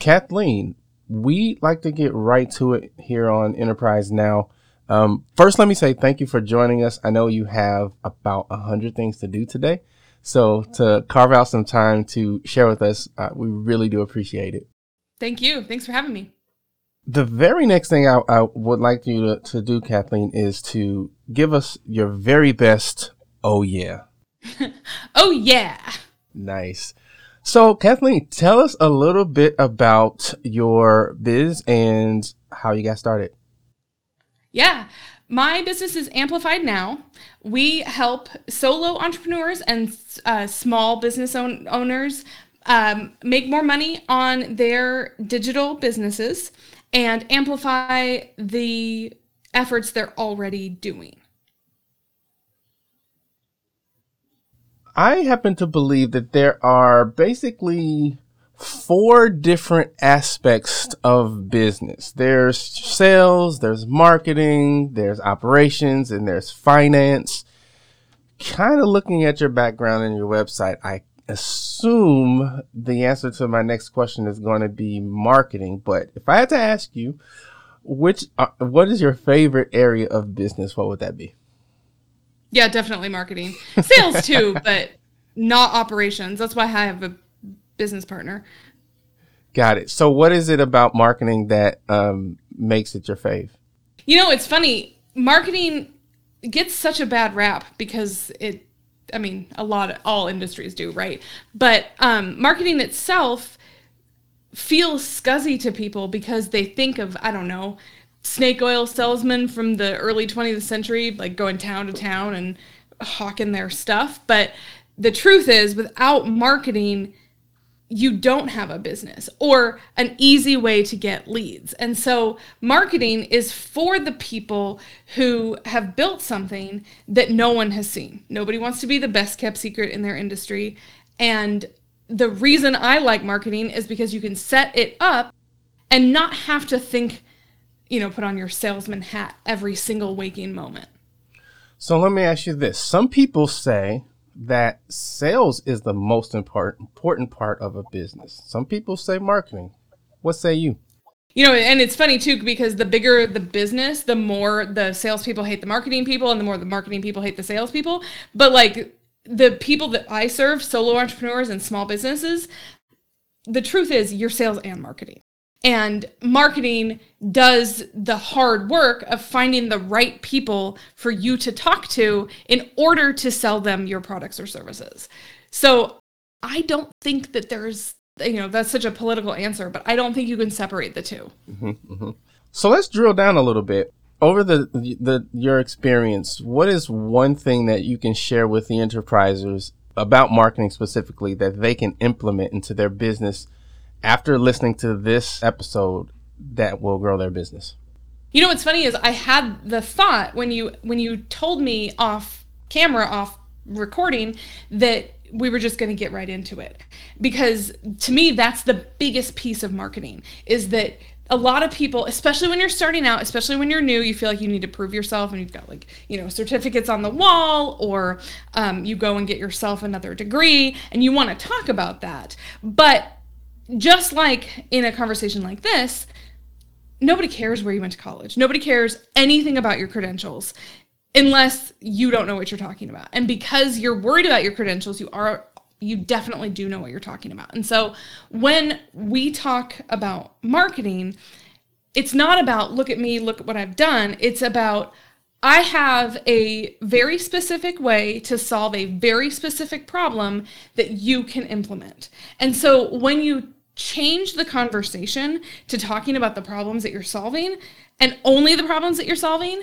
Kathleen, we like to get right to it here on Enterprise Now. Um, first, let me say thank you for joining us. I know you have about a hundred things to do today, so to carve out some time to share with us, uh, we really do appreciate it. Thank you. Thanks for having me. The very next thing I, I would like you to, to do, Kathleen, is to give us your very best. Oh yeah, Oh, yeah. nice. So, Kathleen, tell us a little bit about your biz and how you got started. Yeah. My business is Amplified Now. We help solo entrepreneurs and uh, small business own- owners um, make more money on their digital businesses and amplify the efforts they're already doing. I happen to believe that there are basically four different aspects of business. There's sales, there's marketing, there's operations, and there's finance. Kind of looking at your background and your website, I assume the answer to my next question is going to be marketing. But if I had to ask you, which uh, what is your favorite area of business? What would that be? Yeah, definitely marketing. Sales too, but not operations. That's why I have a business partner. Got it. So, what is it about marketing that um, makes it your fave? You know, it's funny. Marketing gets such a bad rap because it I mean, a lot of all industries do, right? But um marketing itself feels scuzzy to people because they think of, I don't know, snake oil salesmen from the early 20th century like going town to town and hawking their stuff, but the truth is without marketing you don't have a business or an easy way to get leads. And so, marketing is for the people who have built something that no one has seen. Nobody wants to be the best kept secret in their industry. And the reason I like marketing is because you can set it up and not have to think, you know, put on your salesman hat every single waking moment. So, let me ask you this. Some people say that sales is the most important part of a business. Some people say marketing. What say you? You know, and it's funny too because the bigger the business, the more the salespeople hate the marketing people, and the more the marketing people hate the salespeople. But like the people that I serve, solo entrepreneurs and small businesses, the truth is you're sales and marketing. And marketing does the hard work of finding the right people for you to talk to in order to sell them your products or services. So I don't think that there's, you know, that's such a political answer, but I don't think you can separate the 2 mm-hmm, mm-hmm. So let's drill down a little bit. Over the, the your experience, what is one thing that you can share with the enterprisers about marketing specifically that they can implement into their business after listening to this episode that will grow their business? You know what's funny is I had the thought when you when you told me off camera off recording that we were just going to get right into it because to me that's the biggest piece of marketing is that a lot of people especially when you're starting out especially when you're new you feel like you need to prove yourself and you've got like you know certificates on the wall or um, you go and get yourself another degree and you want to talk about that but just like in a conversation like this nobody cares where you went to college. Nobody cares anything about your credentials unless you don't know what you're talking about. And because you're worried about your credentials, you are you definitely do know what you're talking about. And so when we talk about marketing, it's not about look at me, look at what I've done. It's about I have a very specific way to solve a very specific problem that you can implement. And so when you change the conversation to talking about the problems that you're solving and only the problems that you're solving,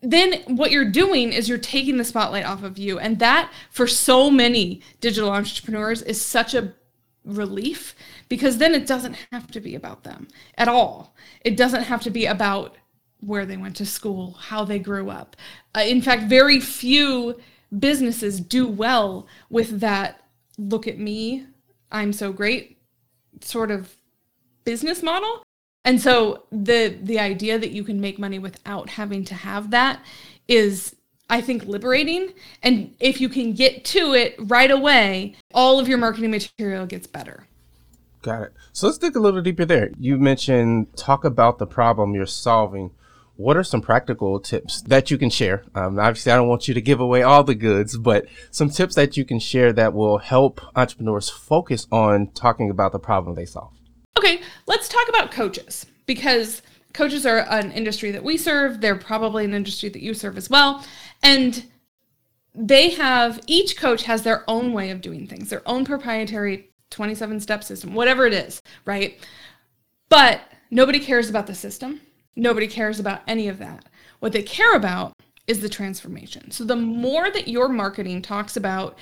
then what you're doing is you're taking the spotlight off of you. And that, for so many digital entrepreneurs, is such a relief because then it doesn't have to be about them at all. It doesn't have to be about where they went to school, how they grew up. Uh, in fact, very few businesses do well with that look at me, I'm so great sort of business model. And so the the idea that you can make money without having to have that is I think liberating and if you can get to it right away, all of your marketing material gets better. Got it. So let's dig a little deeper there. You mentioned talk about the problem you're solving. What are some practical tips that you can share? Um, obviously, I don't want you to give away all the goods, but some tips that you can share that will help entrepreneurs focus on talking about the problem they solve. Okay, let's talk about coaches because coaches are an industry that we serve. They're probably an industry that you serve as well. And they have, each coach has their own way of doing things, their own proprietary 27 step system, whatever it is, right? But nobody cares about the system. Nobody cares about any of that. What they care about is the transformation. So the more that your marketing talks about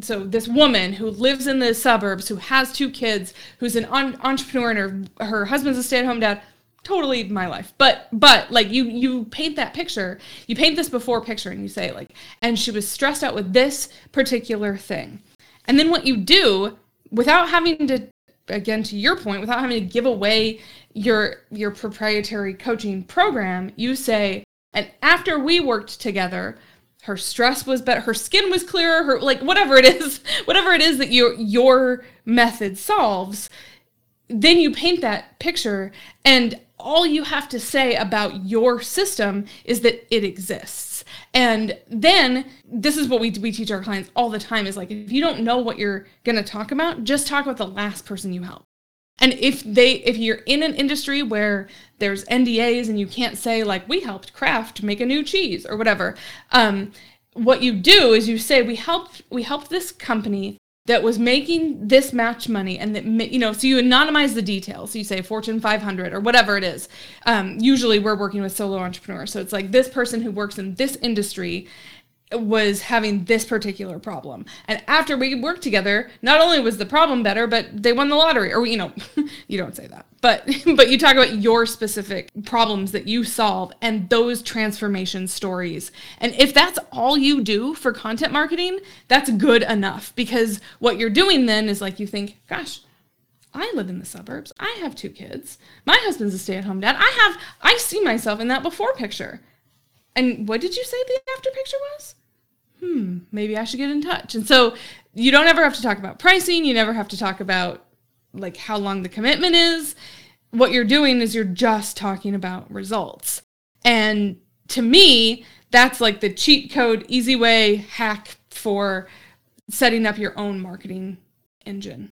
so this woman who lives in the suburbs who has two kids who's an entrepreneur and her her husband's a stay-at-home dad totally my life but but like you you paint that picture you paint this before picture and you say like and she was stressed out with this particular thing and then what you do without having to again to your point without having to give away your your proprietary coaching program you say and after we worked together her stress was better her skin was clearer her like whatever it is whatever it is that your your method solves then you paint that picture and all you have to say about your system is that it exists. And then this is what we, we teach our clients all the time is like if you don't know what you're going to talk about just talk about the last person you help and if they if you're in an industry where there's NDAs and you can't say like we helped Kraft make a new cheese or whatever, um, what you do is you say we helped we helped this company that was making this match money and that you know so you anonymize the details. So you say fortune 500 or whatever it is. Um, usually we're working with solo entrepreneurs. So it's like this person who works in this industry was having this particular problem. And after we worked together, not only was the problem better, but they won the lottery. Or you know, you don't say that. But but you talk about your specific problems that you solve and those transformation stories. And if that's all you do for content marketing, that's good enough because what you're doing then is like you think, gosh, I live in the suburbs. I have two kids. My husband's a stay-at-home dad. I have I see myself in that before picture. And what did you say the after picture was? Hmm, maybe I should get in touch. And so you don't ever have to talk about pricing. You never have to talk about like how long the commitment is. What you're doing is you're just talking about results. And to me, that's like the cheat code, easy way hack for setting up your own marketing engine.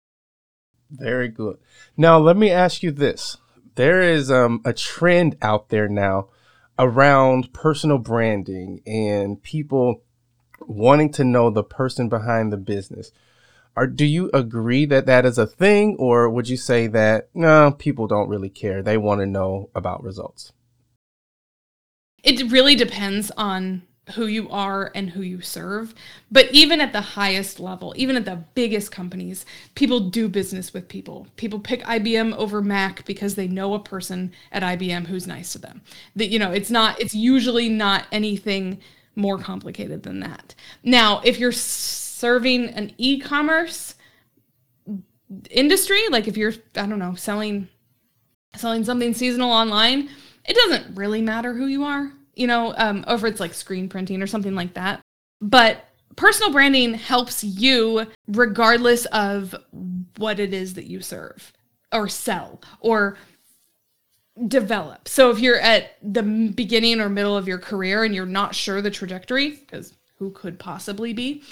Very good. Now, let me ask you this. There is um, a trend out there now around personal branding and people wanting to know the person behind the business. Are, do you agree that that is a thing, or would you say that no, people don't really care? They want to know about results. It really depends on who you are and who you serve. But even at the highest level, even at the biggest companies, people do business with people. People pick IBM over Mac because they know a person at IBM who's nice to them. That you know, it's not it's usually not anything more complicated than that. Now, if you're serving an e-commerce industry, like if you're I don't know, selling selling something seasonal online, it doesn't really matter who you are you know, um, if it's like screen printing or something like that. But personal branding helps you regardless of what it is that you serve or sell or develop. So if you're at the beginning or middle of your career and you're not sure the trajectory, because who could possibly be,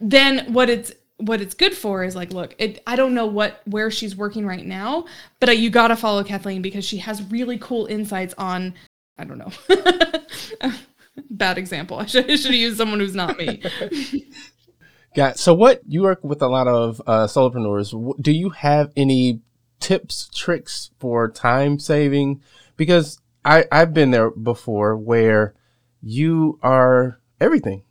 then what it's what it's good for is like, look, it, I don't know what where she's working right now, but uh, you got to follow Kathleen because she has really cool insights on. I don't know. Bad example. I should, I should use someone who's not me. Got so what you work with a lot of uh, solopreneurs. Do you have any tips, tricks for time saving? Because I I've been there before where you are everything.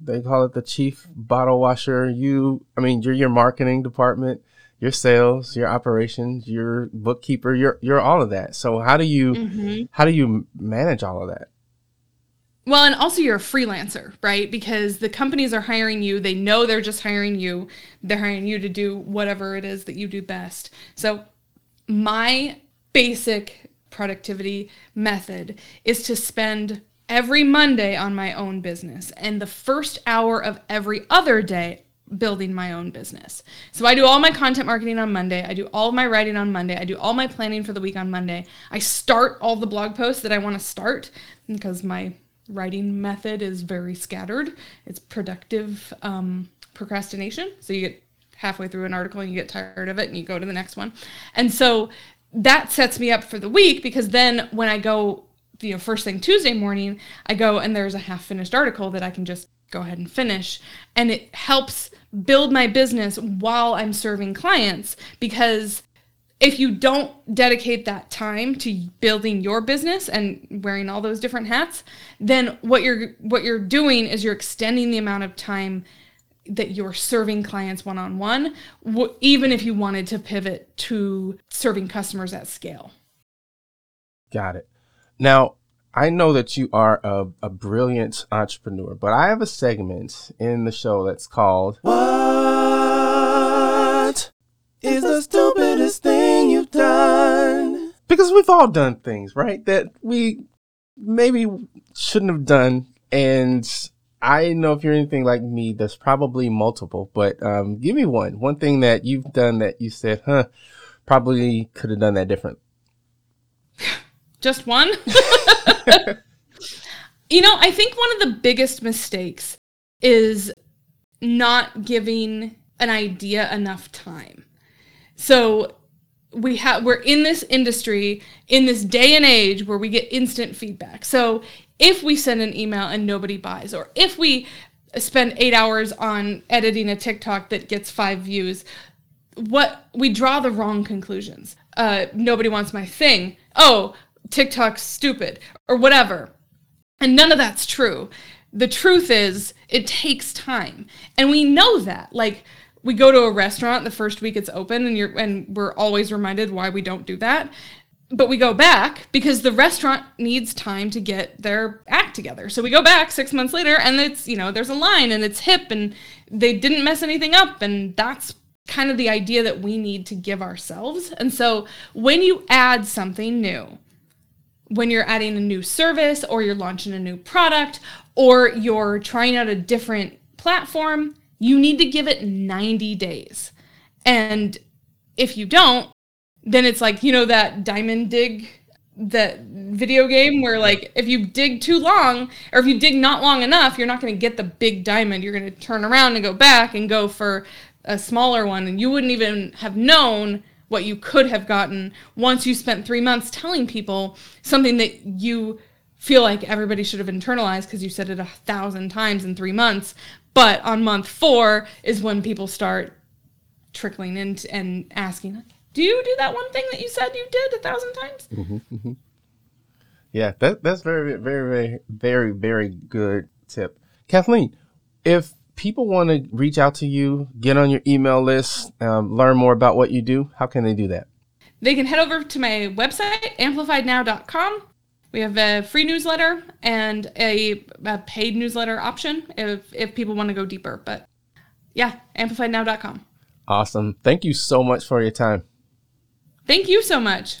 They call it the chief bottle washer. You, I mean, you're your marketing department, your sales, your operations, your bookkeeper. You're you're all of that. So how do you mm-hmm. how do you manage all of that? Well, and also you're a freelancer, right? Because the companies are hiring you. They know they're just hiring you. They're hiring you to do whatever it is that you do best. So, my basic productivity method is to spend every Monday on my own business and the first hour of every other day building my own business. So I do all my content marketing on Monday. I do all my writing on Monday. I do all my planning for the week on Monday. I start all the blog posts that I want to start because my writing method is very scattered. It's productive um, procrastination. So you get halfway through an article and you get tired of it and you go to the next one. And so that sets me up for the week because then when I go, you know, first thing Tuesday morning, I go and there's a half finished article that I can just go ahead and finish. And it helps build my business while I'm serving clients because if you don't dedicate that time to building your business and wearing all those different hats, then what you're what you're doing is you're extending the amount of time that you're serving clients one on one, even if you wanted to pivot to serving customers at scale. Got it. Now, I know that you are a, a brilliant entrepreneur, but I have a segment in the show that's called What is the stupidest thing you've done? because we've all done things, right? That we maybe shouldn't have done. And I know if you're anything like me, there's probably multiple, but um, give me one. One thing that you've done that you said, huh, probably could have done that different. Just one? you know, I think one of the biggest mistakes is not giving an idea enough time. So we have we're in this industry in this day and age where we get instant feedback. So if we send an email and nobody buys or if we spend 8 hours on editing a TikTok that gets 5 views, what we draw the wrong conclusions. Uh, nobody wants my thing. Oh, TikTok's stupid or whatever. And none of that's true. The truth is, it takes time. And we know that. Like, we go to a restaurant the first week it's open and you're and we're always reminded why we don't do that. But we go back because the restaurant needs time to get their act together. So we go back 6 months later and it's, you know, there's a line and it's hip and they didn't mess anything up and that's kind of the idea that we need to give ourselves. And so when you add something new, when you're adding a new service or you're launching a new product or you're trying out a different platform, you need to give it 90 days. And if you don't, then it's like, you know, that diamond dig, that video game where, like, if you dig too long or if you dig not long enough, you're not going to get the big diamond. You're going to turn around and go back and go for a smaller one. And you wouldn't even have known what you could have gotten once you spent three months telling people something that you feel like everybody should have internalized because you said it a thousand times in three months. But on month four is when people start trickling in and asking, Do you do that one thing that you said you did a thousand times? Mm-hmm, mm-hmm. Yeah, that, that's very, very, very, very, very good tip. Kathleen, if people want to reach out to you, get on your email list, um, learn more about what you do, how can they do that? They can head over to my website, amplifiednow.com. We have a free newsletter and a, a paid newsletter option if, if people want to go deeper. But yeah, amplifiednow.com. Awesome. Thank you so much for your time. Thank you so much.